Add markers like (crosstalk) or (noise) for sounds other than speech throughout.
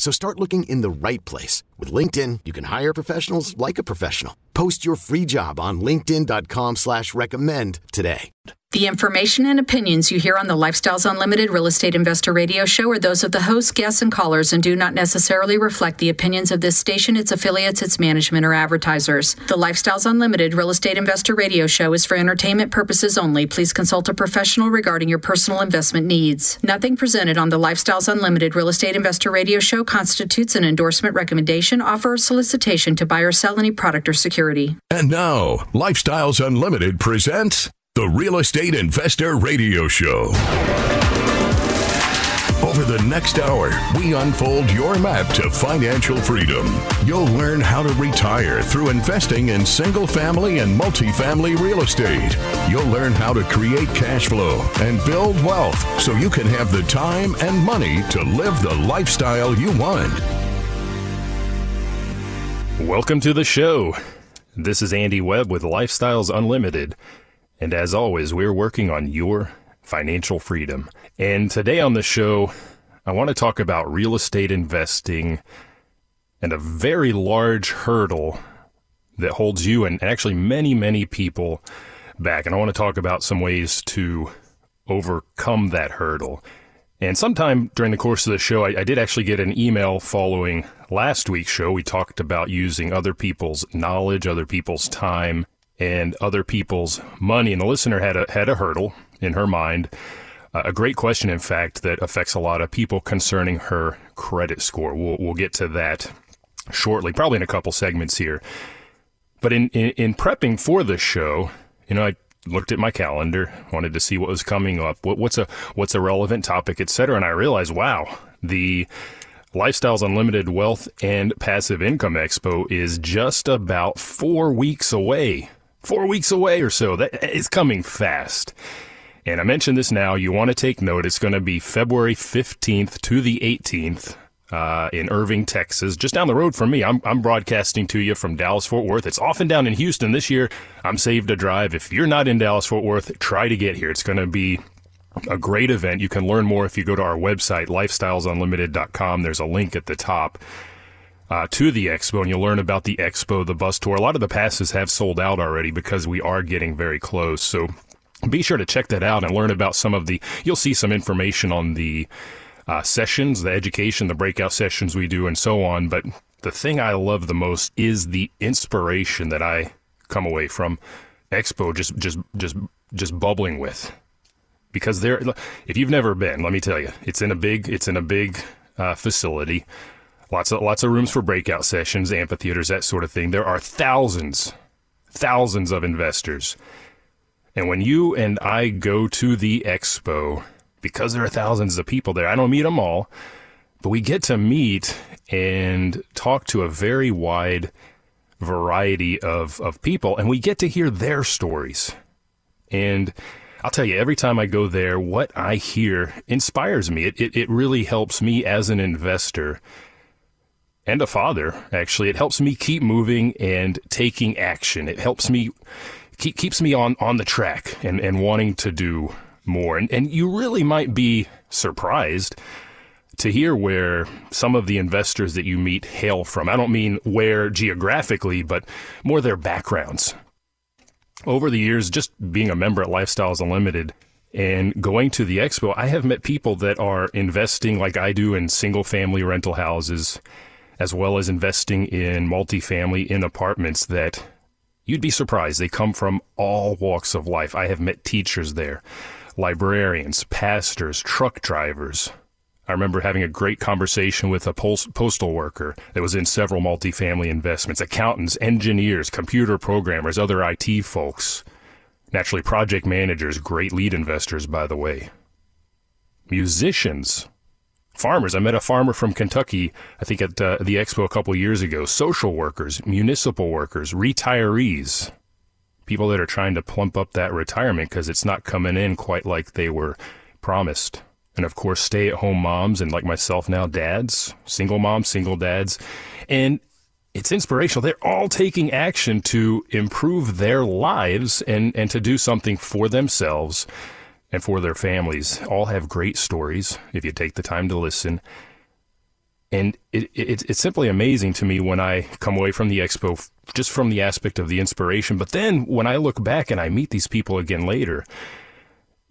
So start looking in the right place. With LinkedIn, you can hire professionals like a professional. Post your free job on linkedin.com slash recommend today. The information and opinions you hear on the Lifestyles Unlimited Real Estate Investor Radio Show are those of the hosts, guests, and callers and do not necessarily reflect the opinions of this station, its affiliates, its management, or advertisers. The Lifestyles Unlimited Real Estate Investor Radio Show is for entertainment purposes only. Please consult a professional regarding your personal investment needs. Nothing presented on the Lifestyles Unlimited Real Estate Investor Radio Show constitutes an endorsement, recommendation, offer, or solicitation to buy or sell any product or security. And now, Lifestyles Unlimited presents the Real Estate Investor Radio Show. Over the next hour, we unfold your map to financial freedom. You'll learn how to retire through investing in single family and multifamily real estate. You'll learn how to create cash flow and build wealth so you can have the time and money to live the lifestyle you want. Welcome to the show. This is Andy Webb with Lifestyles Unlimited. And as always, we're working on your financial freedom. And today on the show, I want to talk about real estate investing and a very large hurdle that holds you and actually many, many people back. And I want to talk about some ways to overcome that hurdle. And sometime during the course of the show, I, I, did actually get an email following last week's show. We talked about using other people's knowledge, other people's time, and other people's money. And the listener had a had a hurdle in her mind, uh, a great question, in fact, that affects a lot of people concerning her credit score. We'll we'll get to that shortly, probably in a couple segments here. But in in, in prepping for the show, you know, I looked at my calendar, wanted to see what was coming up, what, what's a what's a relevant topic, etc. And I realized, wow, the Lifestyles Unlimited Wealth and Passive Income Expo is just about four weeks away. Four weeks away or so. That is coming fast. And I mentioned this now. You want to take note. It's going to be February 15th to the 18th uh, in Irving, Texas, just down the road from me. I'm, I'm broadcasting to you from Dallas Fort Worth. It's often down in Houston. This year, I'm saved a drive. If you're not in Dallas Fort Worth, try to get here. It's going to be a great event. You can learn more if you go to our website, lifestylesunlimited.com. There's a link at the top. Uh, to the expo, and you'll learn about the expo, the bus tour. A lot of the passes have sold out already because we are getting very close. So be sure to check that out and learn about some of the. You'll see some information on the uh, sessions, the education, the breakout sessions we do, and so on. But the thing I love the most is the inspiration that I come away from Expo just just just just bubbling with. Because there, if you've never been, let me tell you, it's in a big it's in a big uh, facility, lots of lots of rooms for breakout sessions, amphitheaters, that sort of thing. There are thousands, thousands of investors, and when you and I go to the expo because there are thousands of people there. I don't meet them all, but we get to meet and talk to a very wide variety of, of people, and we get to hear their stories. And I'll tell you, every time I go there, what I hear inspires me. It, it, it really helps me as an investor and a father, actually. It helps me keep moving and taking action. It helps me, keep, keeps me on, on the track and, and wanting to do more. And, and you really might be surprised to hear where some of the investors that you meet hail from. I don't mean where geographically, but more their backgrounds. Over the years, just being a member at Lifestyles Unlimited and going to the expo, I have met people that are investing like I do in single family rental houses as well as investing in multifamily in apartments that you'd be surprised. They come from all walks of life. I have met teachers there, librarians, pastors, truck drivers. I remember having a great conversation with a postal worker that was in several multifamily investments, accountants, engineers, computer programmers, other IT folks, naturally project managers, great lead investors, by the way, musicians, farmers. I met a farmer from Kentucky, I think at uh, the expo a couple years ago, social workers, municipal workers, retirees, people that are trying to plump up that retirement because it's not coming in quite like they were promised. And of course, stay at home moms and like myself now, dads, single moms, single dads. And it's inspirational. They're all taking action to improve their lives and, and to do something for themselves and for their families. All have great stories if you take the time to listen. And it, it, it's simply amazing to me when I come away from the expo, just from the aspect of the inspiration. But then when I look back and I meet these people again later,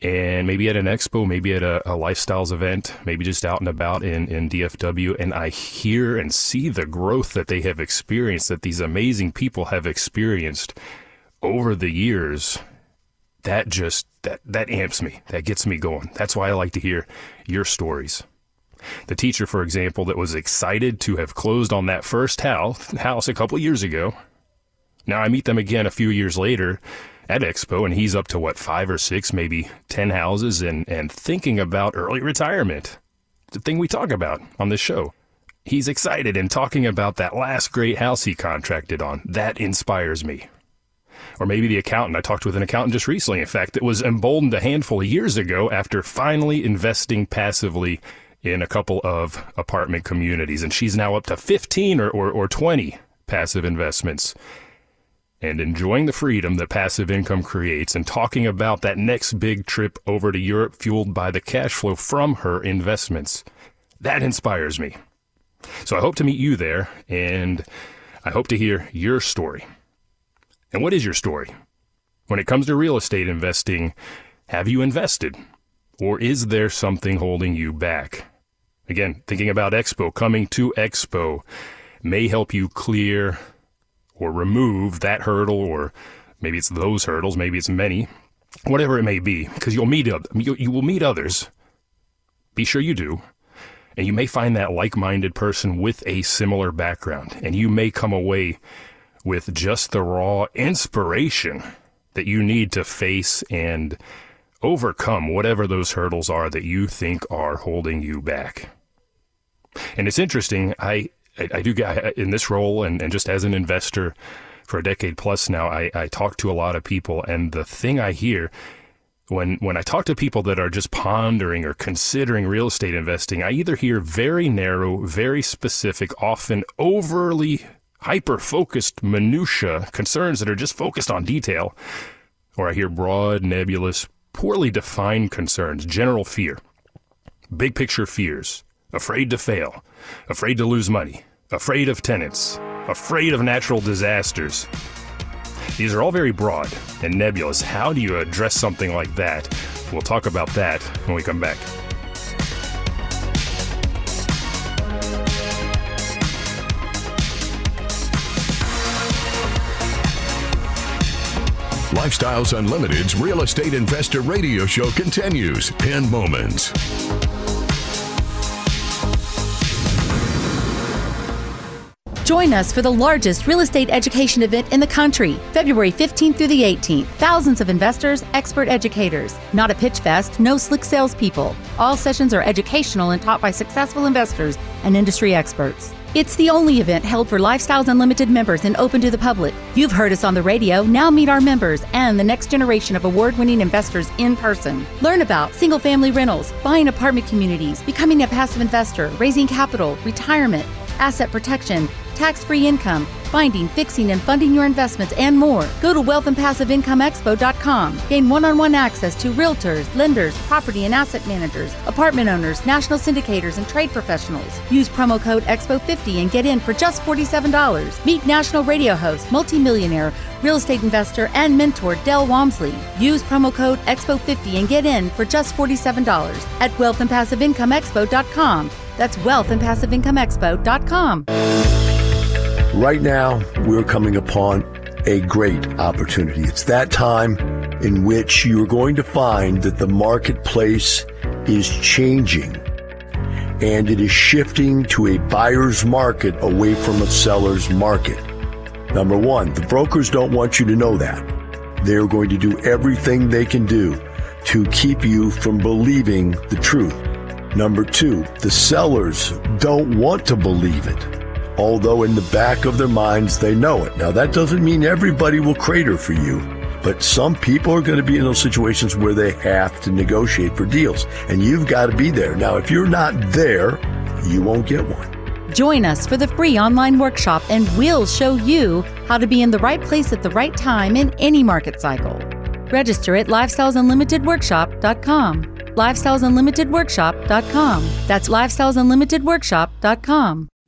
and maybe at an expo, maybe at a, a, lifestyles event, maybe just out and about in, in DFW, and I hear and see the growth that they have experienced, that these amazing people have experienced over the years, that just that that amps me. That gets me going. That's why I like to hear your stories. The teacher, for example, that was excited to have closed on that first house, house a couple years ago. Now I meet them again a few years later at Expo, and he's up to what five or six, maybe ten houses, and and thinking about early retirement. The thing we talk about on this show. He's excited and talking about that last great house he contracted on. That inspires me. Or maybe the accountant. I talked with an accountant just recently, in fact, that was emboldened a handful of years ago after finally investing passively in a couple of apartment communities. And she's now up to 15 or, or, or 20 passive investments and enjoying the freedom that passive income creates and talking about that next big trip over to Europe fueled by the cash flow from her investments. That inspires me. So I hope to meet you there and I hope to hear your story. And what is your story? When it comes to real estate investing, have you invested? Or is there something holding you back? Again, thinking about Expo, coming to Expo may help you clear or remove that hurdle, or maybe it's those hurdles, maybe it's many, whatever it may be, because you'll meet you, you will meet others. Be sure you do. And you may find that like minded person with a similar background, and you may come away with just the raw inspiration that you need to face and overcome whatever those hurdles are that you think are holding you back. And it's interesting, I, I, I do get in this role and, and just as an investor for a decade plus now, I, I talk to a lot of people, and the thing I hear when when I talk to people that are just pondering or considering real estate investing, I either hear very narrow, very specific, often overly hyper focused minutia concerns that are just focused on detail, or I hear broad, nebulous, poorly defined concerns, general fear, big picture fears, afraid to fail, afraid to lose money, afraid of tenants, afraid of natural disasters. These are all very broad and nebulous. How do you address something like that? We'll talk about that when we come back. Lifestyles Unlimited's Real Estate Investor Radio Show continues in moments. Join us for the largest real estate education event in the country, February 15th through the 18th. Thousands of investors, expert educators. Not a pitch fest, no slick salespeople. All sessions are educational and taught by successful investors and industry experts. It's the only event held for Lifestyles Unlimited members and open to the public. You've heard us on the radio, now meet our members and the next generation of award winning investors in person. Learn about single family rentals, buying apartment communities, becoming a passive investor, raising capital, retirement, asset protection, tax free income, finding, fixing, and funding your investments, and more. Go to wealthandpassiveincomeexpo.com. Gain one on one access to realtors, lenders, property and asset managers, apartment owners, national syndicators, and trade professionals. Use promo code EXPO50 and get in for just $47. Meet national radio host, multimillionaire, real estate investor, and mentor Del Walmsley. Use promo code EXPO50 and get in for just $47 at wealthandpassiveincomeexpo.com. That's wealthandpassiveincomeexpo.com. Right now, we're coming upon a great opportunity. It's that time in which you're going to find that the marketplace is changing and it is shifting to a buyer's market away from a seller's market. Number one, the brokers don't want you to know that. They're going to do everything they can do to keep you from believing the truth. Number two, the sellers don't want to believe it, although in the back of their minds they know it. Now, that doesn't mean everybody will crater for you, but some people are going to be in those situations where they have to negotiate for deals, and you've got to be there. Now, if you're not there, you won't get one. Join us for the free online workshop, and we'll show you how to be in the right place at the right time in any market cycle. Register at lifestylesunlimitedworkshop.com. lifestylesunlimitedworkshop.com. That's lifestylesunlimitedworkshop.com.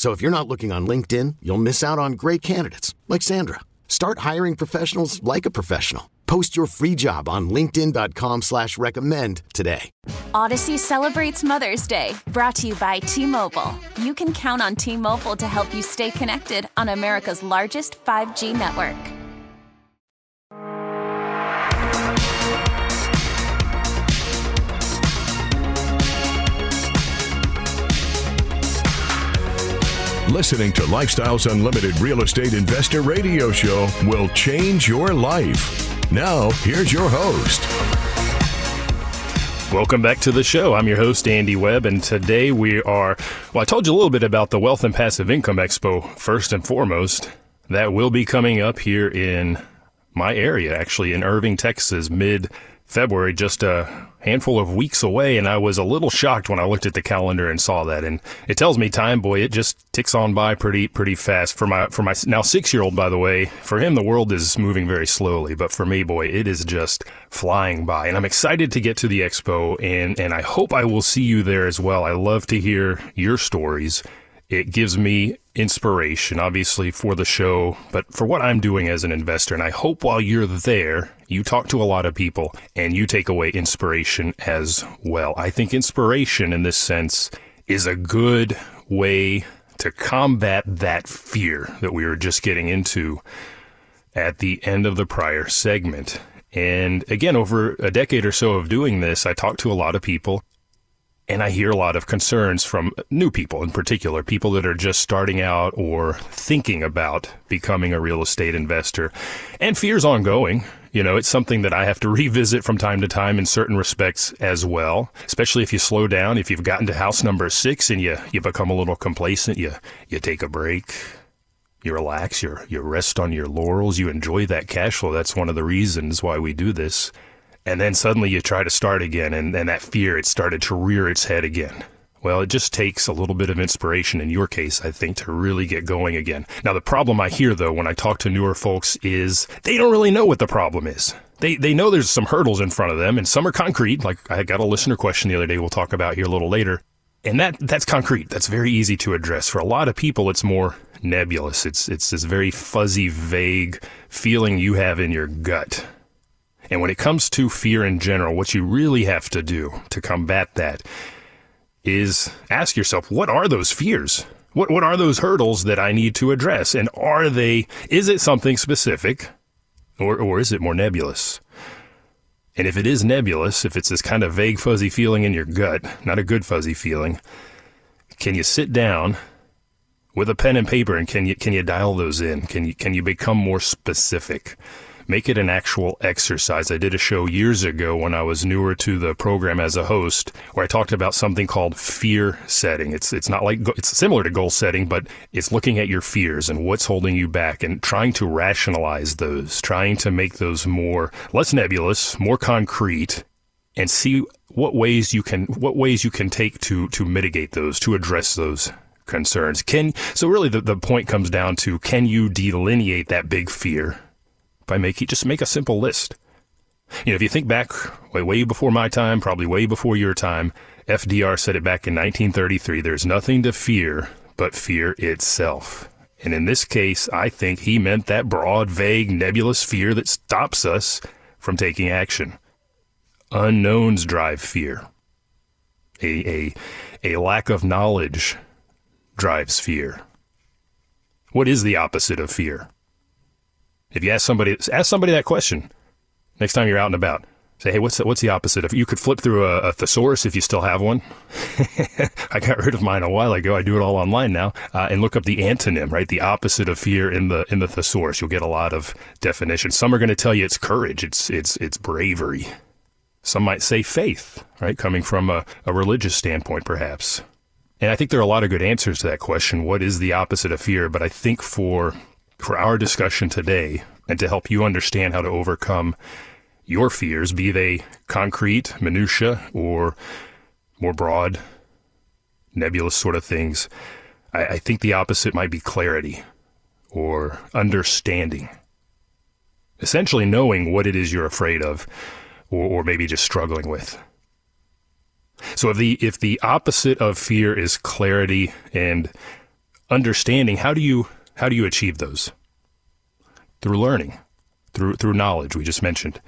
So if you're not looking on LinkedIn, you'll miss out on great candidates like Sandra. Start hiring professionals like a professional. Post your free job on LinkedIn.com slash recommend today. Odyssey celebrates Mother's Day, brought to you by T Mobile. You can count on T Mobile to help you stay connected on America's largest 5G network. Listening to Lifestyles Unlimited Real Estate Investor Radio Show will change your life. Now, here's your host. Welcome back to the show. I'm your host, Andy Webb, and today we are. Well, I told you a little bit about the Wealth and Passive Income Expo first and foremost. That will be coming up here in my area, actually, in Irving, Texas, mid February, just a handful of weeks away, and I was a little shocked when I looked at the calendar and saw that. And it tells me time, boy, it just ticks on by pretty pretty fast. For my for my now six year old, by the way, for him the world is moving very slowly, but for me, boy, it is just flying by. And I'm excited to get to the expo, and and I hope I will see you there as well. I love to hear your stories. It gives me inspiration, obviously, for the show, but for what I'm doing as an investor. And I hope while you're there, you talk to a lot of people and you take away inspiration as well. I think inspiration in this sense is a good way to combat that fear that we were just getting into at the end of the prior segment. And again, over a decade or so of doing this, I talked to a lot of people and I hear a lot of concerns from new people in particular, people that are just starting out or thinking about becoming a real estate investor. And fear's ongoing. You know, it's something that I have to (laughs) revisit from time to time in certain respects as well, especially if you slow down, if you've gotten to house number six and you, you become a little complacent, you, you take a break, you relax, you you rest on your laurels, you enjoy that cash flow. That's one of the reasons why we do this and then suddenly you try to start again and, and that fear it started to rear its head again. Well it just takes a little bit of inspiration in your case i think to really get going again. Now the problem i hear though when i talk to newer folks is they don't really know what the problem is. They, they know there's some hurdles in front of them and some are concrete like i got a listener question the other day we'll talk about here a little later and that that's concrete. That's very easy to address. For a lot of people it's more nebulous. It's it's this very fuzzy vague feeling you have in your gut and when it comes to fear in general, what you really have to do to combat that is ask yourself, what are those fears? What, what are those hurdles that I need to address? And are they, is it something specific or, or is it more nebulous? And if it is nebulous, if it's this kind of vague, fuzzy feeling in your gut, not a good fuzzy feeling, can you sit down with a pen and paper and can you can you dial those in? Can you can you become more specific? Make it an actual exercise. I did a show years ago when I was newer to the program as a host where I talked about something called fear setting. It's it's not like it's similar to goal setting, but it's looking at your fears and what's holding you back and trying to rationalize those, trying to make those more less nebulous, more concrete and see what ways you can what ways you can take to to mitigate those, to address those concerns. Can so really the, the point comes down to can you delineate that big fear by making just make a simple list. You know, if you think back way way before my time, probably way before your time, FDR said it back in 1933, there's nothing to fear but fear itself. And in this case, I think he meant that broad, vague, nebulous fear that stops us from taking action. Unknowns drive fear. A, a, a lack of knowledge drives fear? What is the opposite of fear? If you ask somebody, ask somebody that question next time you're out and about. Say, hey, what's the, what's the opposite of? You could flip through a, a thesaurus if you still have one. (laughs) I got rid of mine a while ago. I do it all online now, uh, and look up the antonym, right? The opposite of fear in the in the thesaurus. You'll get a lot of definitions. Some are going to tell you it's courage. It's it's it's bravery. Some might say faith, right? Coming from a, a religious standpoint, perhaps. And I think there are a lot of good answers to that question. What is the opposite of fear? But I think for for our discussion today and to help you understand how to overcome your fears, be they concrete, minutia, or more broad, nebulous sort of things, I, I think the opposite might be clarity or understanding. Essentially knowing what it is you're afraid of or, or maybe just struggling with. So if the if the opposite of fear is clarity and understanding, how do you how do you achieve those? Through learning, through through knowledge we just mentioned,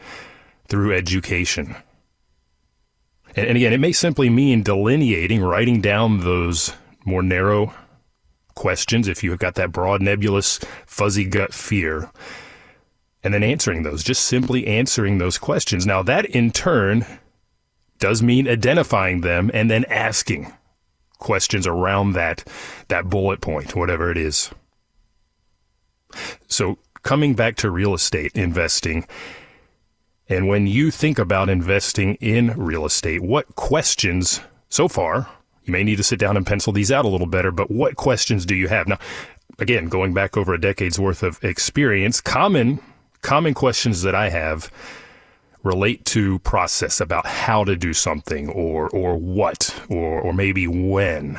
through education. And, and again, it may simply mean delineating, writing down those more narrow questions if you've got that broad, nebulous, fuzzy gut fear, and then answering those, just simply answering those questions. Now, that in turn does mean identifying them and then asking questions around that that bullet point, whatever it is. So coming back to real estate investing, and when you think about investing in real estate, what questions so far, you may need to sit down and pencil these out a little better, but what questions do you have? Now, again, going back over a decade's worth of experience, common common questions that I have relate to process about how to do something or or what or or maybe when.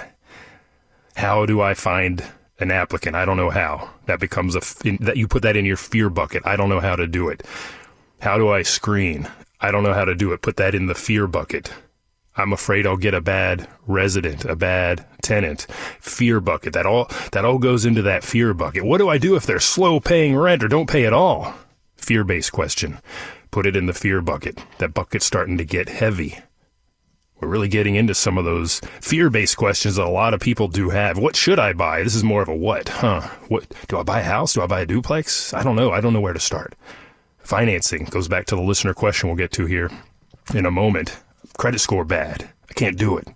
How do I find an applicant? I don't know how. That becomes a that you put that in your fear bucket. I don't know how to do it. How do I screen? I don't know how to do it. Put that in the fear bucket. I'm afraid I'll get a bad resident, a bad tenant. Fear bucket. That all that all goes into that fear bucket. What do I do if they're slow paying rent or don't pay at all? Fear-based question put it in the fear bucket. That bucket's starting to get heavy. We're really getting into some of those fear based questions that a lot of people do have. What should I buy? This is more of a what, huh? What do I buy a house? Do I buy a duplex? I don't know. I don't know where to start. Financing goes back to the listener question we'll get to here in a moment. Credit score bad. I can't do it.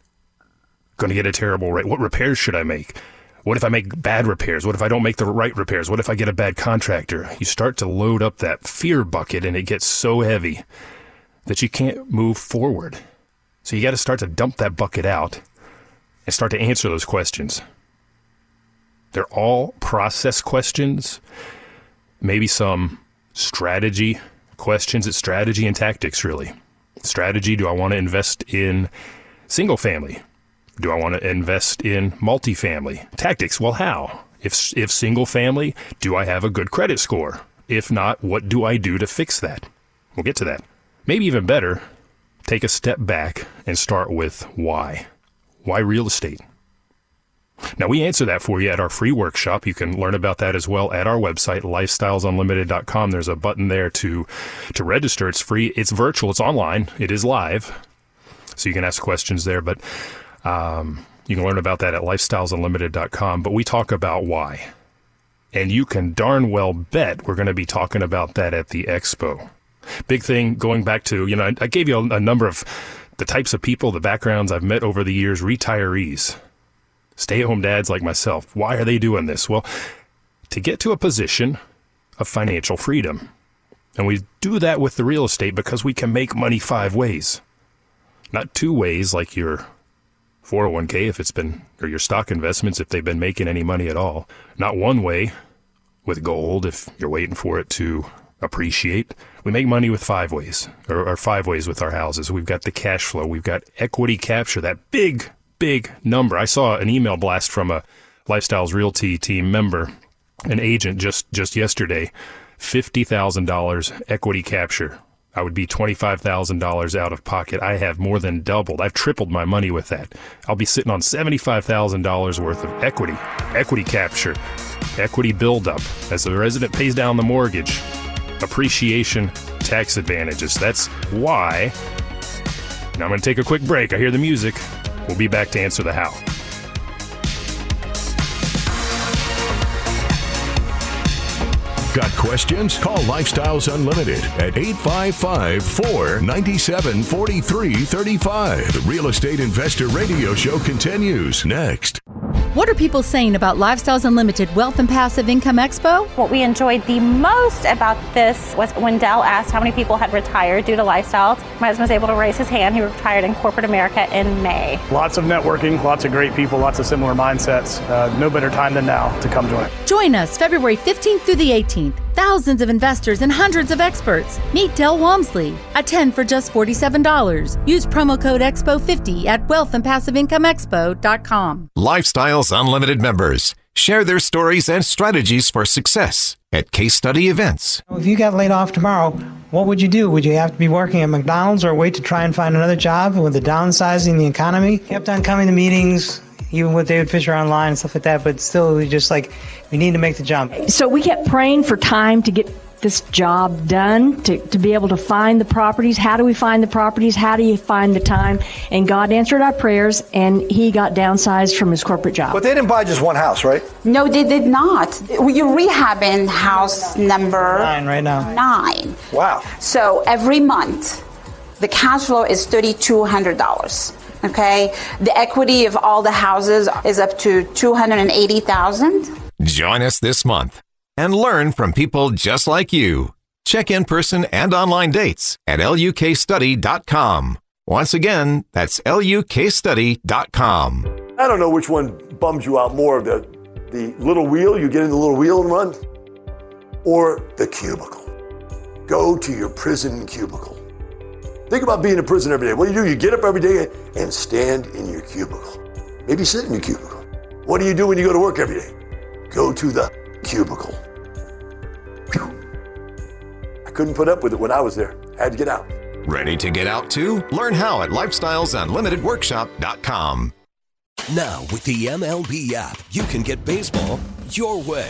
Going to get a terrible rate. What repairs should I make? What if I make bad repairs? What if I don't make the right repairs? What if I get a bad contractor? You start to load up that fear bucket and it gets so heavy that you can't move forward. So you got to start to dump that bucket out and start to answer those questions. They're all process questions, maybe some strategy questions. It's strategy and tactics, really. Strategy do I want to invest in single family? Do I want to invest in multifamily? Tactics, well, how? If, if single family, do I have a good credit score? If not, what do I do to fix that? We'll get to that. Maybe even better, take a step back and start with why. Why real estate? Now, we answer that for you at our free workshop. You can learn about that as well at our website, lifestylesunlimited.com. There's a button there to, to register. It's free, it's virtual, it's online, it is live. So you can ask questions there. But um, you can learn about that at lifestylesunlimited.com. But we talk about why. And you can darn well bet we're going to be talking about that at the expo. Big thing going back to, you know, I, gave you a, a number of the types of people, the backgrounds I've met over the years, retirees. stay at home dads like myself. Why are they doing this? Well, to get to a position of financial freedom. And we do that with the real estate because we can make money five ways. Not two ways like your 401k if it's been, or your stock investments if they've been making any money at all. Not one way with gold if you're waiting for it to appreciate. We make money with five ways, or, or, five ways with our houses. We've got the cash flow, we've got equity capture, that big, big number. I saw an email blast from a Lifestyles Realty team member, an agent just just yesterday, fifty thousand dollars equity capture. I would be $25,000 out of pocket. I have more than doubled. I've tripled my money with that. I'll be sitting on $75,000 worth of equity, equity capture, equity buildup as the resident pays down the mortgage appreciation tax advantages. That's why. Now I'm going to take a quick break. I hear the music. We'll be back to answer the how. Got questions? Call Lifestyles Unlimited at 855 497 4335. The Real Estate Investor Radio Show continues next. What are people saying about Lifestyles Unlimited Wealth and Passive Income Expo? What we enjoyed the most about this was when Del asked how many people had retired due to lifestyles. My husband was able to raise his hand. He retired in corporate America in May. Lots of networking, lots of great people, lots of similar mindsets. Uh, no better time than now to come join. Join us February 15th through the 18th. Thousands of investors and hundreds of experts. Meet Del Walmsley. Attend for just $47. Use promo code EXPO50 at wealthandpassiveincomeexpo.com. Lifestyles Unlimited members share their stories and strategies for success at case study events. If you got laid off tomorrow, what would you do? Would you have to be working at McDonald's or wait to try and find another job with the downsizing the economy? Kept on coming to meetings, even with David Fisher online and stuff like that, but still, just like, we need to make the jump. So we kept praying for time to get this job done to, to be able to find the properties. How do we find the properties? How do you find the time? And God answered our prayers and he got downsized from his corporate job. But they didn't buy just one house, right? No, they did not. You're rehabbing house number nine right now. Nine. Wow. So every month, the cash flow is $3,200. Okay. The equity of all the houses is up to 280,000. Join us this month and learn from people just like you. Check in person and online dates at lukstudy.com. Once again, that's lukstudy.com. I don't know which one bums you out more the the little wheel, you get in the little wheel and run, or the cubicle. Go to your prison cubicle. Think about being in prison every day. What do you do? You get up every day and stand in your cubicle. Maybe sit in your cubicle. What do you do when you go to work every day? Go to the cubicle. Whew. I couldn't put up with it when I was there. I had to get out. Ready to get out too? Learn how at lifestylesunlimitedworkshop.com. Now, with the MLB app, you can get baseball your way.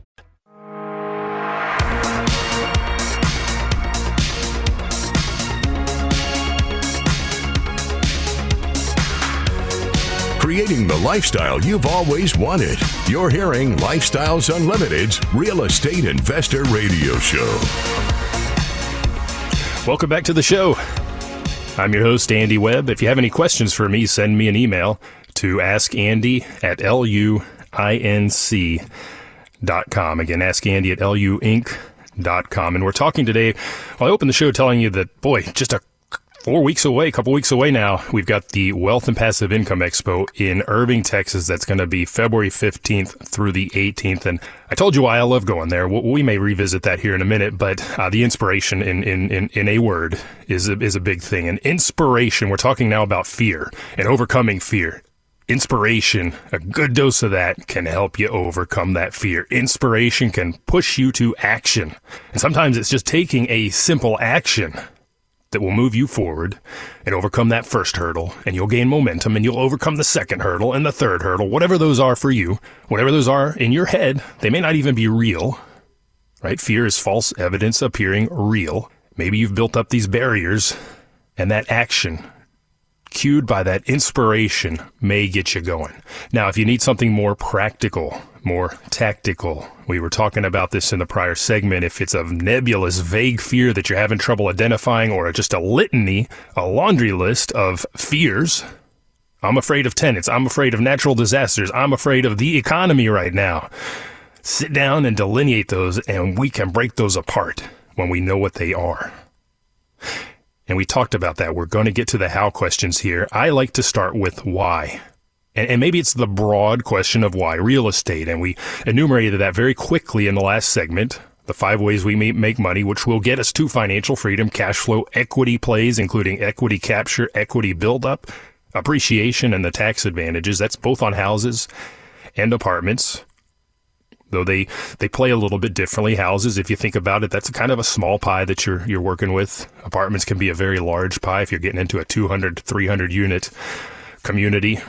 Creating the lifestyle you've always wanted. You're hearing Lifestyles Unlimited's Real Estate Investor Radio Show. Welcome back to the show. I'm your host, Andy Webb. If you have any questions for me, send me an email to askandy at luinc.com. Again, askandy at luinc.com. And we're talking today, well, I opened the show telling you that, boy, just a four weeks away, a couple weeks away now, we've got the Wealth and Passive Income Expo in Irving, Texas. That's going to be February 15th through the 18th. And I told you why I love going there. We may revisit that here in a minute, but uh, the inspiration in, in, in, in, a word is a, is a big thing. And inspiration, we're talking now about fear and overcoming fear. Inspiration, a good dose of that can help you overcome that fear. Inspiration can push you to action. And sometimes it's just taking a simple action that will move you forward and overcome that first hurdle, and you'll gain momentum and you'll overcome the second hurdle and the third hurdle, whatever those are for you, whatever those are in your head. They may not even be real, right? Fear is false evidence appearing real. Maybe you've built up these barriers, and that action, cued by that inspiration, may get you going. Now, if you need something more practical, more tactical, we were talking about this in the prior segment. If it's a nebulous, vague fear that you're having trouble identifying, or just a litany, a laundry list of fears, I'm afraid of tenants. I'm afraid of natural disasters. I'm afraid of the economy right now. Sit down and delineate those, and we can break those apart when we know what they are. And we talked about that. We're going to get to the how questions here. I like to start with why. And, and, maybe it's the broad question of why real estate. And we enumerated that very quickly in the last segment. The five ways we make money, which will get us to financial freedom, cash flow, equity plays, including equity capture, equity buildup, appreciation, and the tax advantages. That's both on houses and apartments though they they play a little bit differently. Houses, if you think about it, that's kind of a small pie that you're you're working with. Apartments can be a very large pie if you're getting into a 200 300 unit community.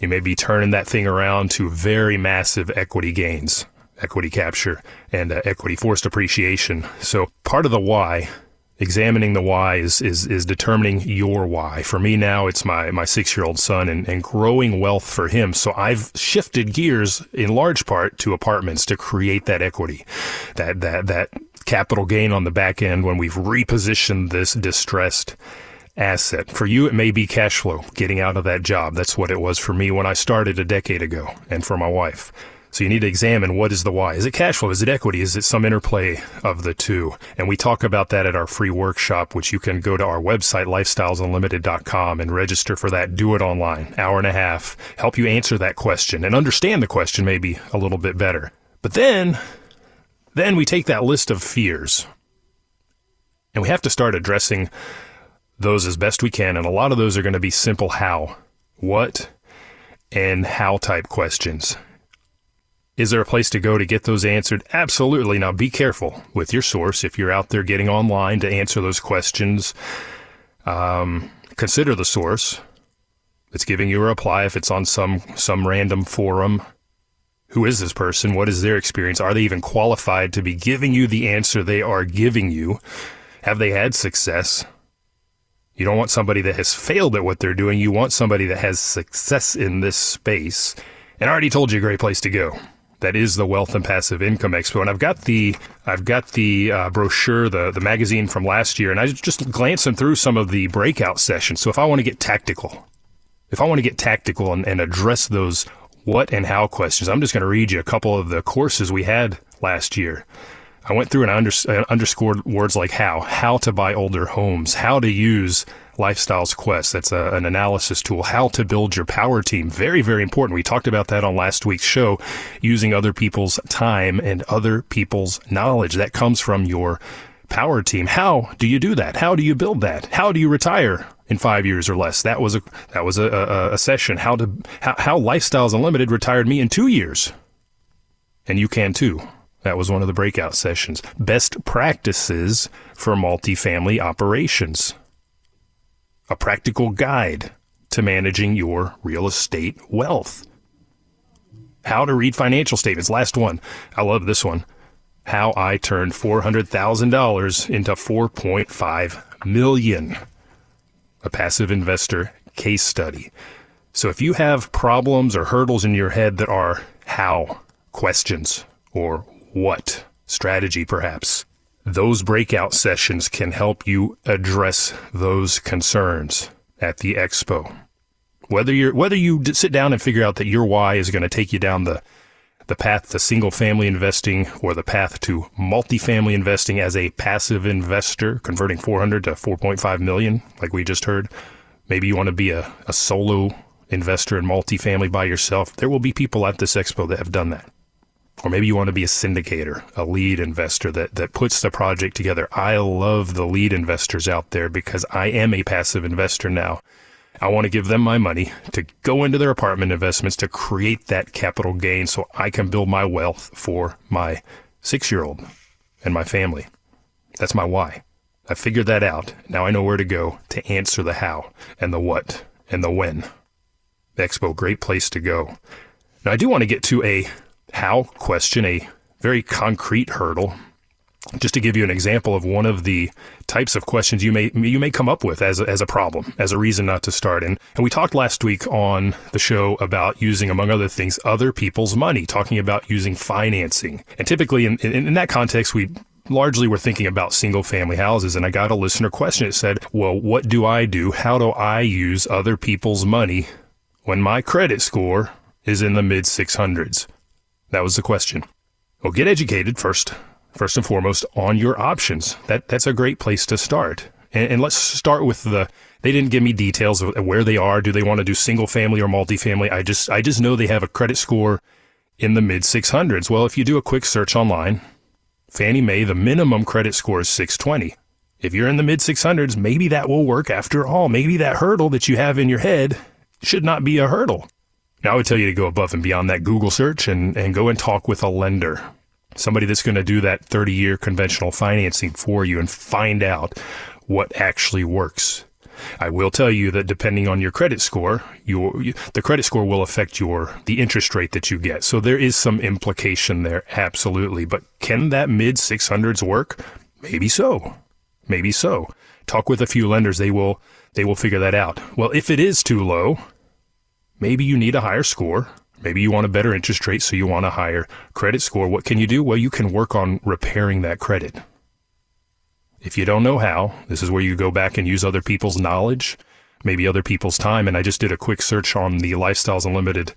You may be turning that thing around to very massive equity gains, equity capture, and uh, equity forced appreciation. So part of the why examining the why is, is, is determining your why. For me now, it's my, my six year old son and, and growing wealth for him. So I've shifted gears in large part to apartments to create that equity, that, that, that capital gain on the back end when we've repositioned this distressed asset. For you, it may be cash flow, getting out of that job. That's what it was for me when I started a decade ago and for my wife. So you need to examine what is the why. Is it cash flow? Is it equity? Is it some interplay of the two? And we talk about that at our free workshop, which you can go to our website, lifestylesunlimited.com and register for that. Do it online. Hour and a half. Help you answer that question and understand the question maybe a little bit better. But then, then we take that list of fears and we have to start addressing those as best we can. And a lot of those are going to be simple how, what, and how type questions. Is there a place to go to get those answered? Absolutely. Now be careful with your source. If you're out there getting online to answer those questions, um, consider the source that's giving you a reply. If it's on some, some random forum, who is this person? What is their experience? Are they even qualified to be giving you the answer they are giving you? Have they had success? You don't want somebody that has failed at what they're doing. You want somebody that has success in this space. And I already told you a great place to go that is the Wealth and Passive Income Expo. And I've got the I've got the uh, brochure, the the magazine from last year, and I just glancing through some of the breakout sessions. So if I want to get tactical, if I want to get tactical and, and address those what and how questions, I'm just going to read you a couple of the courses we had last year. I went through and I uh, underscored words like how, how to buy older homes, how to use Lifestyles Quest. That's a, an analysis tool. How to build your power team. Very, very important. We talked about that on last week's show, using other people's time and other people's knowledge. That comes from your power team. How do you do that? How do you build that? How do you retire in five years or less? That was a, that was a, a, a session. How to, how, how Lifestyles Unlimited retired me in two years. And you can too. That was one of the breakout sessions. Best practices for multifamily operations a practical guide to managing your real estate wealth. How to read financial statements. Last one. I love this one. How I turned $400,000 into 4.5 million. A passive investor case study. So if you have problems or hurdles in your head that are how questions or what strategy perhaps, those breakout sessions can help you address those concerns at the expo. Whether you whether you sit down and figure out that your why is going to take you down the the path to single family investing or the path to multifamily investing as a passive investor, converting 400 to 4.5 million, like we just heard. Maybe you want to be a, a solo investor in multifamily by yourself. There will be people at this expo that have done that. Or maybe you want to be a syndicator, a lead investor that, that puts the project together. I love the lead investors out there because I am a passive investor now. I want to give them my money to go into their apartment investments to create that capital gain so I can build my wealth for my six year old and my family. That's my why. I figured that out. Now I know where to go to answer the how and the what and the when. Expo, great place to go. Now I do want to get to a how question, a very concrete hurdle. just to give you an example of one of the types of questions you may you may come up with as a, as a problem, as a reason not to start. And and we talked last week on the show about using, among other things, other people's money, talking about using financing. And typically, in, in, in that context, we largely were thinking about single family houses. And I got a listener question. It said, "Well, what do I do? How do I use other people's money when my credit score is in the mid 600s?" That was the question. Well, get educated first first and foremost on your options. That that's a great place to start. And, and, let's start with the. They didn't give me details of where they are. Do they want to do single family or multifamily? I just I just know they have a credit score in the mid 600s. Well, if you do a quick search online, Fannie Mae, the minimum credit score is 620. If you're in the mid 600s, maybe that will work after all. Maybe that hurdle that you have in your head should not be a hurdle. Now, I would tell you to go above and beyond that Google search and, and go and talk with a lender somebody that's going to do that 30 year conventional financing for you and find out what actually works. I will tell you that depending on your credit score, your the credit score will affect your the interest rate that you get. So there is some implication there, absolutely. But can that mid 600s work? Maybe so. Maybe so. Talk with a few lenders; they will they will figure that out. Well, if it is too low, maybe you need a higher score. Maybe you want a better interest rate, so you want a higher credit score. What can you do? Well, you can work on repairing that credit. If you don't know how, this is where you go back and use other people's knowledge, maybe other people's time. And I just did a quick search on the Lifestyles Unlimited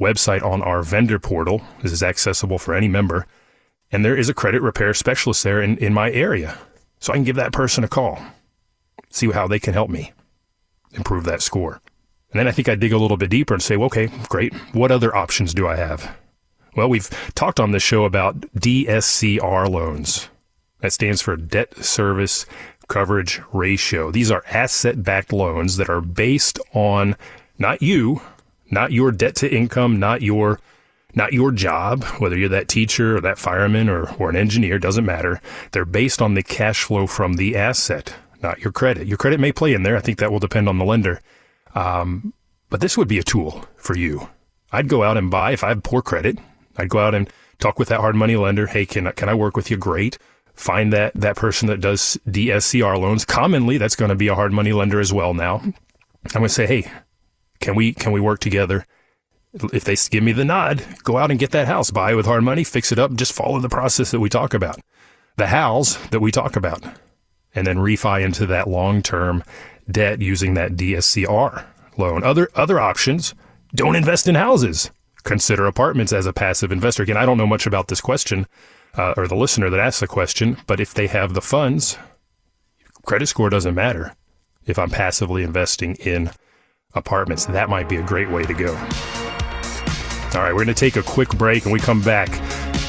website on our vendor portal. This is accessible for any member. And there is a credit repair specialist there in, in my area. So I can give that person a call, see how they can help me improve that score. And then I think I dig a little bit deeper and say, well, okay, great. What other options do I have? Well, we've talked on this show about DSCR loans. That stands for debt service coverage ratio. These are asset backed loans that are based on not you, not your debt to income, not your not your job, whether you're that teacher or that fireman or, or an engineer, doesn't matter. They're based on the cash flow from the asset, not your credit. Your credit may play in there. I think that will depend on the lender. Um, but this would be a tool for you. I'd go out and buy, if I have poor credit, I'd go out and talk with that hard money lender. Hey, can, can I work with you? Great. Find that, that person that does DSCR loans. Commonly, that's going to be a hard money lender as well now. I'm going to say, hey, can we, can we work together? If they give me the nod, go out and get that house, buy with hard money, fix it up, just follow the process that we talk about. The hows that we talk about. And then refi into that long term debt using that DSCR loan. Other other options, don't invest in houses. Consider apartments as a passive investor. Again, I don't know much about this question uh, or the listener that asked the question, but if they have the funds, credit score doesn't matter. If I'm passively investing in apartments, that might be a great way to go. All right, we're going to take a quick break and we come back.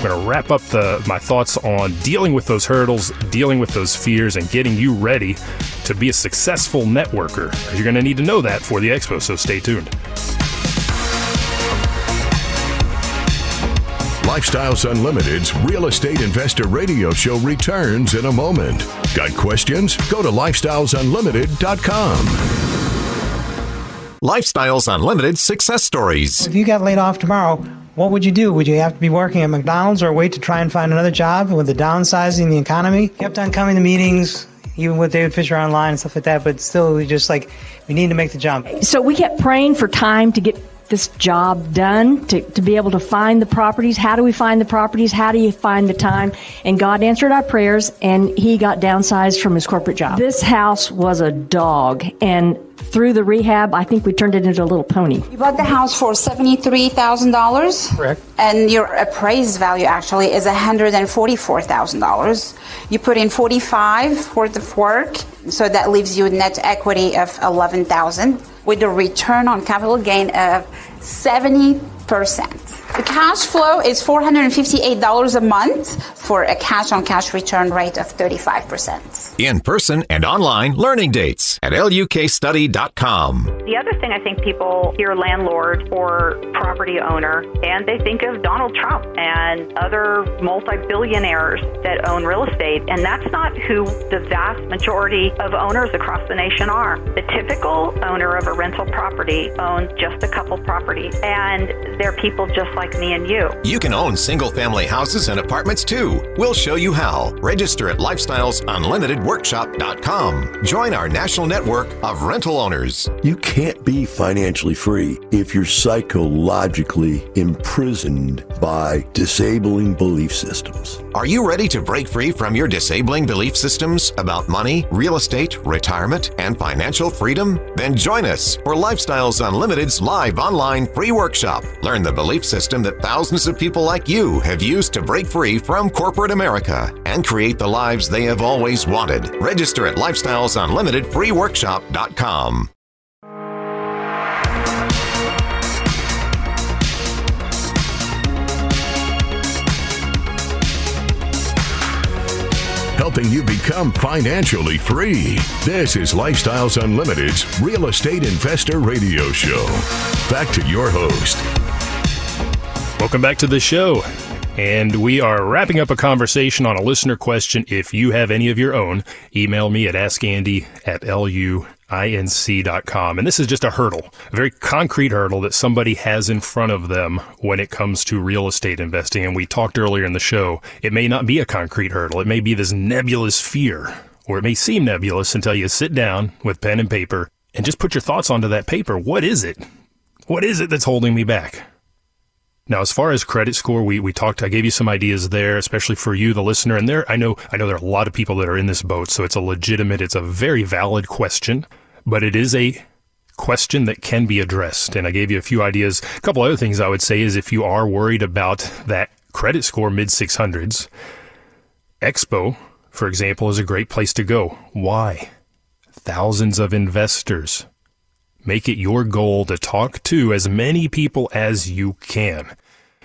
We're going to wrap up the my thoughts on dealing with those hurdles, dealing with those fears, and getting you ready to be a successful networker. You're going to need to know that for the expo, so stay tuned. Lifestyles Unlimited's Real Estate Investor Radio Show returns in a moment. Got questions? Go to lifestylesunlimited.com. Lifestyles Unlimited success stories. If you got laid off tomorrow, what would you do? Would you have to be working at McDonald's or wait to try and find another job with the downsizing the economy? Kept on coming to meetings, even with David Fisher online and stuff like that, but still, we just like, we need to make the jump. So we kept praying for time to get this job done to, to be able to find the properties. How do we find the properties? How do you find the time? And God answered our prayers and he got downsized from his corporate job. This house was a dog and through the rehab, I think we turned it into a little pony. You bought the house for $73,000. Correct. And your appraised value actually is $144,000. You put in 45 worth of work, so that leaves you net equity of 11,000 with a return on capital gain of 70%. The cash flow is $458 a month for a cash on cash return rate of 35%. In person and online learning dates at lukstudy.com. The other thing I think people hear landlord or property owner and they think of Donald Trump and other multi billionaires that own real estate. And that's not who the vast majority of owners across the nation are. The typical owner of a rental property owns just a couple properties. And they're people just like like me and you. You can own single family houses and apartments too. We'll show you how. Register at lifestylesunlimitedworkshop.com. Join our national network of rental owners. You can't be financially free if you're psychologically imprisoned by disabling belief systems. Are you ready to break free from your disabling belief systems about money, real estate, retirement, and financial freedom? Then join us for Lifestyles Unlimited's live online free workshop. Learn the belief system that thousands of people like you have used to break free from corporate America and create the lives they have always wanted. Register at lifestylesunlimitedfreeworkshop.com. helping you become financially free. This is Lifestyles Unlimited's Real Estate Investor Radio Show. Back to your host. Welcome back to the show. And we are wrapping up a conversation on a listener question. If you have any of your own, email me at askandy at luinc.com. And this is just a hurdle, a very concrete hurdle that somebody has in front of them when it comes to real estate investing. And we talked earlier in the show, it may not be a concrete hurdle. It may be this nebulous fear, or it may seem nebulous until you sit down with pen and paper and just put your thoughts onto that paper. What is it? What is it that's holding me back? Now, as far as credit score, we, we talked, I gave you some ideas there, especially for you, the listener. And there, I know, I know there are a lot of people that are in this boat. So it's a legitimate, it's a very valid question, but it is a question that can be addressed. And I gave you a few ideas. A couple other things I would say is if you are worried about that credit score mid 600s, Expo, for example, is a great place to go. Why? Thousands of investors Make it your goal to talk to as many people as you can.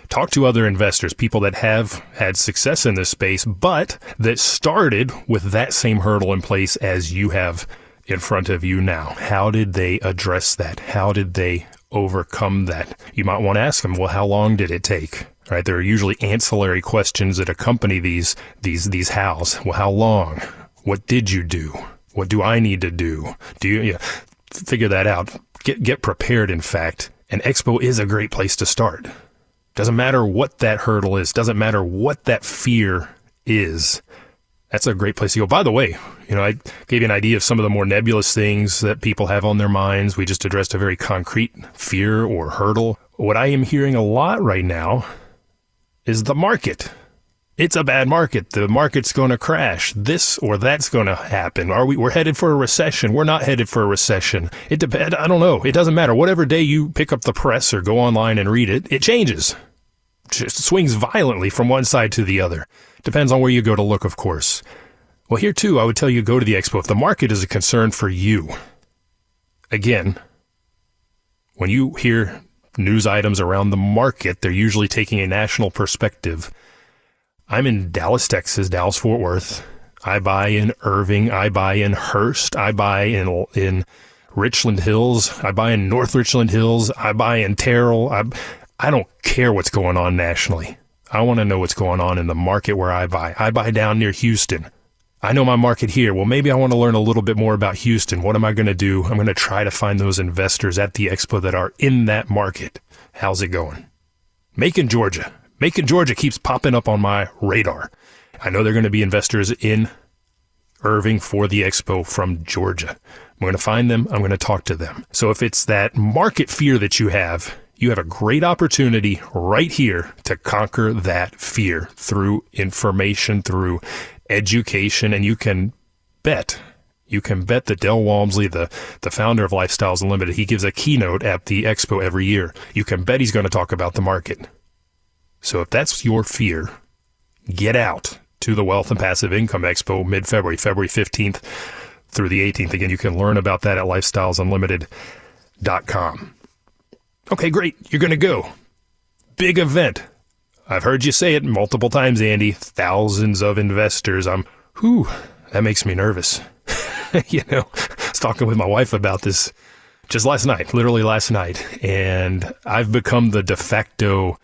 Talk to other investors, people that have had success in this space, but that started with that same hurdle in place as you have in front of you now. How did they address that? How did they overcome that? You might want to ask them, well, how long did it take? Right? There are usually ancillary questions that accompany these, these, these hows. Well, how long? What did you do? What do I need to do? Do you, yeah, figure that out. Get get prepared. In fact, and Expo is a great place to start. Doesn't matter what that hurdle is. Doesn't matter what that fear is. That's a great place to go. By the way, you know, I gave you an idea of some of the more nebulous things that people have on their minds. We just addressed a very concrete fear or hurdle. What I am hearing a lot right now is the market it's a bad market. The market's going to crash. This or that's going to happen. Are we? We're headed for a recession. We're not headed for a recession. It depends. I don't know. It doesn't matter. Whatever day you pick up the press or go online and read it, it changes. Just swings violently from one side to the other. Depends on where you go to look, of course. Well, here too, I would tell you go to the expo if the market is a concern for you. Again, when you hear news items around the market, they're usually taking a national perspective. I'm in Dallas, Texas, Dallas Fort Worth. I buy in Irving. I buy in Hurst. I buy in in Richland Hills. I buy in North Richland Hills. I buy in Terrell. I I don't care what's going on nationally. I want to know what's going on in the market where I buy. I buy down near Houston. I know my market here. Well, maybe I want to learn a little bit more about Houston. What am I going to do? I'm going to try to find those investors at the expo that are in that market. How's it going? Macon, Georgia. Macon, Georgia keeps popping up on my radar. I know they're going to be investors in Irving for the expo from Georgia. I'm going to find them. I'm going to talk to them. So if it's that market fear that you have, you have a great opportunity right here to conquer that fear through information, through education, and you can bet. You can bet that Del Walmsley, the, the founder of Lifestyles Unlimited, he gives a keynote at the expo every year. You can bet he's going to talk about the market. So if that's your fear, get out to the Wealth and Passive Income Expo mid February, February 15th through the 18th. Again, you can learn about that at lifestylesunlimited.com. Okay, great. You're going to go. Big event. I've heard you say it multiple times, Andy. Thousands of investors. I'm, whew, that makes me nervous. (laughs) you know, I was talking with my wife about this just last night, literally last night, and I've become the de facto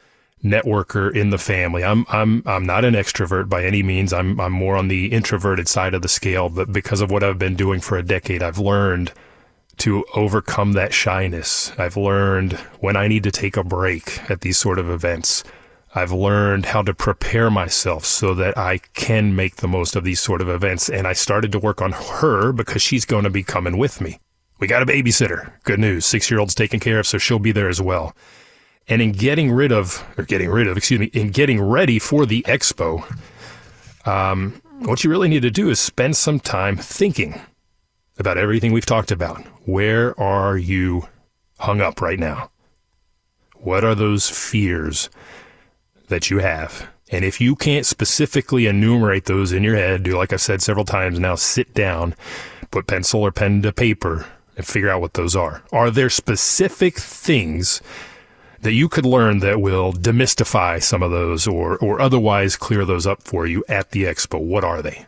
networker in the family. I'm I'm I'm not an extrovert by any means. I'm I'm more on the introverted side of the scale, but because of what I've been doing for a decade, I've learned to overcome that shyness. I've learned when I need to take a break at these sort of events. I've learned how to prepare myself so that I can make the most of these sort of events. And I started to work on her because she's going to be coming with me. We got a babysitter. Good news. Six year old's taken care of, so she'll be there as well. And in getting rid of, or getting rid of, excuse me, in getting ready for the expo, um, what you really need to do is spend some time thinking about everything we've talked about. Where are you hung up right now? What are those fears that you have? And if you can't specifically enumerate those in your head, do like I've said several times now, sit down, put pencil or pen to paper, and figure out what those are. Are there specific things that you could learn that will demystify some of those or, or otherwise clear those up for you at the expo? What are they?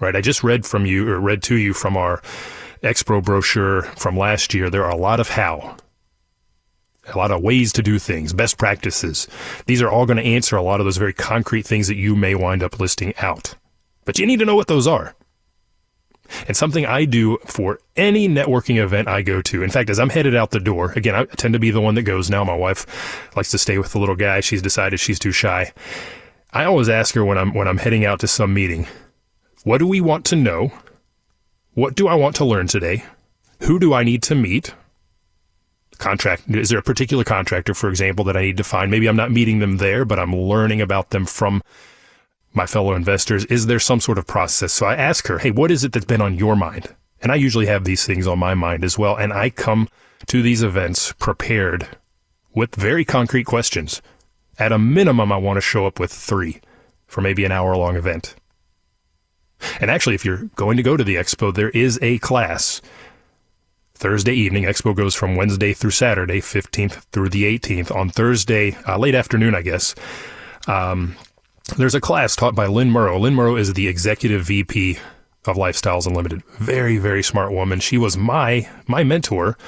Right. I just read from you or read to you from our expo brochure from last year. There are a lot of how, a lot of ways to do things, best practices. These are all going to answer a lot of those very concrete things that you may wind up listing out. But you need to know what those are. And something I do for any networking event I go to. In fact, as I'm headed out the door, again, I tend to be the one that goes now. My wife likes to stay with the little guy. She's decided she's too shy. I always ask her when I'm when I'm heading out to some meeting, what do we want to know? What do I want to learn today? Who do I need to meet? Contract is there a particular contractor, for example, that I need to find? Maybe I'm not meeting them there, but I'm learning about them from my fellow investors, is there some sort of process? So I ask her, hey, what is it that's been on your mind? And I usually have these things on my mind as well. And I come to these events prepared with very concrete questions. At a minimum, I want to show up with three for maybe an hour long event. And actually, if you're going to go to the expo, there is a class Thursday evening. Expo goes from Wednesday through Saturday, 15th through the 18th. On Thursday, uh, late afternoon, I guess, um, there's a class taught by Lynn Murrow. Lynn Murrow is the executive VP of Lifestyles Unlimited. Very, very smart woman. She was my my mentor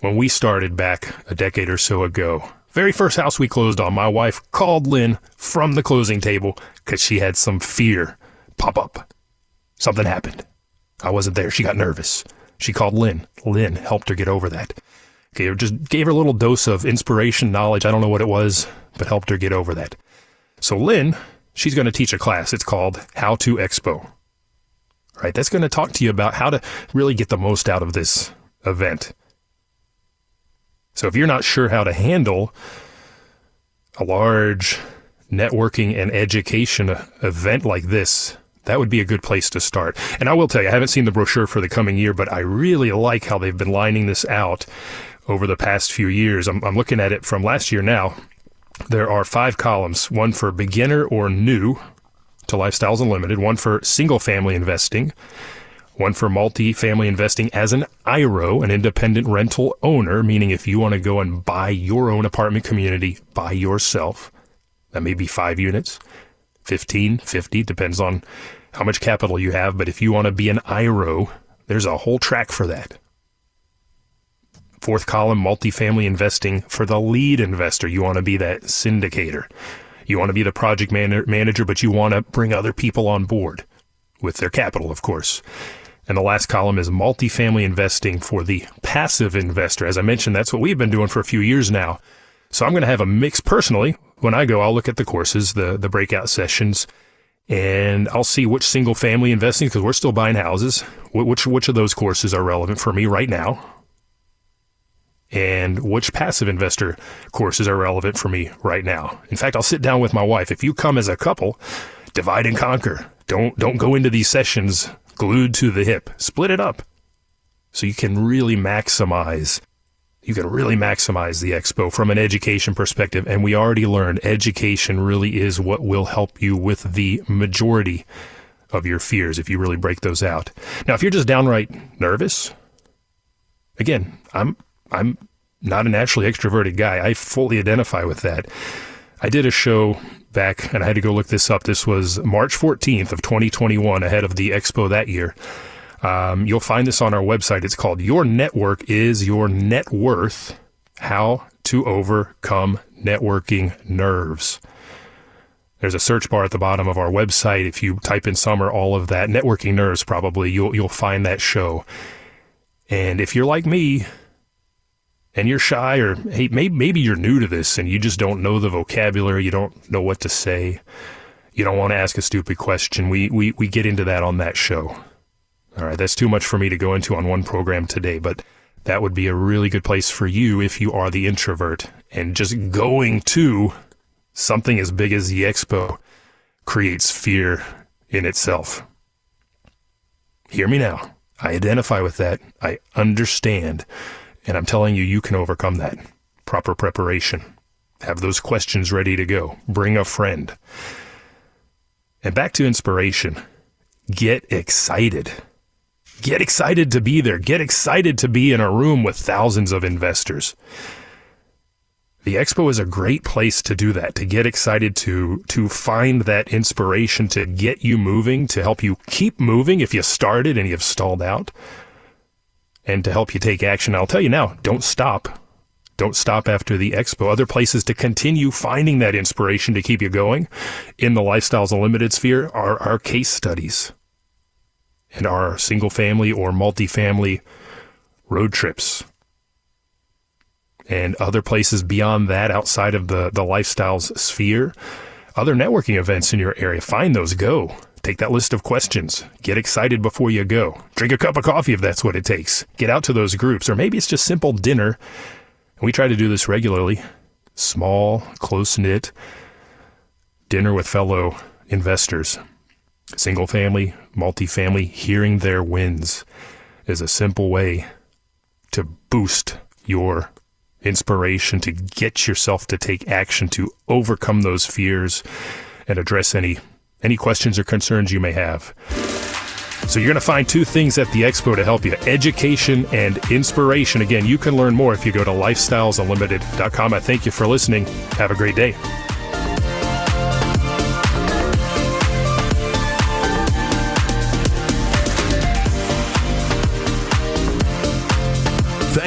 when we started back a decade or so ago. Very first house we closed on, my wife called Lynn from the closing table because she had some fear pop up. Something happened. I wasn't there. She got nervous. She called Lynn. Lynn helped her get over that. Okay, just gave her a little dose of inspiration, knowledge. I don't know what it was, but helped her get over that. So Lynn, she's going to teach a class. It's called How to Expo. Right? That's going to talk to you about how to really get the most out of this event. So if you're not sure how to handle a large networking and education event like this, that would be a good place to start. And I will tell you, I haven't seen the brochure for the coming year, but I really like how they've been lining this out over the past few years. I'm, I'm looking at it from last year now. There are five columns one for beginner or new to Lifestyles Unlimited, one for single family investing, one for multi-family investing as an IRO, an independent rental owner, meaning if you want to go and buy your own apartment community by yourself, that may be five units, 15, 50, depends on how much capital you have. But if you want to be an IRO, there's a whole track for that. Fourth column, multifamily investing for the lead investor. You want to be that syndicator. You want to be the project man- manager, but you want to bring other people on board with their capital, of course. And the last column is multifamily investing for the passive investor. As I mentioned, that's what we've been doing for a few years now. So I'm going to have a mix personally. When I go, I'll look at the courses, the, the breakout sessions, and I'll see which single family investing, because we're still buying houses, which, which of those courses are relevant for me right now and which passive investor courses are relevant for me right now. In fact, I'll sit down with my wife. If you come as a couple, divide and conquer. Don't don't go into these sessions glued to the hip. Split it up. So you can really maximize you can really maximize the expo from an education perspective and we already learned education really is what will help you with the majority of your fears if you really break those out. Now, if you're just downright nervous, again, I'm I'm not a naturally extroverted guy. I fully identify with that. I did a show back, and I had to go look this up. This was March 14th of 2021, ahead of the expo that year. Um, you'll find this on our website. It's called Your Network is Your Net Worth How to Overcome Networking Nerves. There's a search bar at the bottom of our website. If you type in some or all of that, networking nerves, probably, you'll, you'll find that show. And if you're like me, and you're shy, or hey, maybe, maybe you're new to this and you just don't know the vocabulary, you don't know what to say, you don't want to ask a stupid question, we, we, we get into that on that show. All right, that's too much for me to go into on one program today, but that would be a really good place for you if you are the introvert. And just going to something as big as the expo creates fear in itself. Hear me now. I identify with that. I understand. And I'm telling you, you can overcome that. Proper preparation. Have those questions ready to go. Bring a friend. And back to inspiration. Get excited. Get excited to be there. Get excited to be in a room with thousands of investors. The expo is a great place to do that, to get excited to to find that inspiration to get you moving, to help you keep moving if you started and you've stalled out, and to help you take action. I'll tell you now, don't stop. Don't stop after the expo. Other places to continue finding that inspiration to keep you going in the Lifestyles Unlimited sphere are our case studies and our single family or multi-family road trips and other places beyond that outside of the, the lifestyles sphere, other networking events in your area. Find those, go. Take that list of questions. Get excited before you go. Drink a cup of coffee if that's what it takes. Get out to those groups, or maybe it's just simple dinner. We try to do this regularly. Small, close knit dinner with fellow investors. Single family, multifamily, hearing their wins is a simple way to boost your inspiration to get yourself to take action to overcome those fears and address any any questions or concerns you may have. So you're going to find two things at the expo to help you, education and inspiration. Again, you can learn more if you go to lifestylesunlimited.com. I thank you for listening. Have a great day.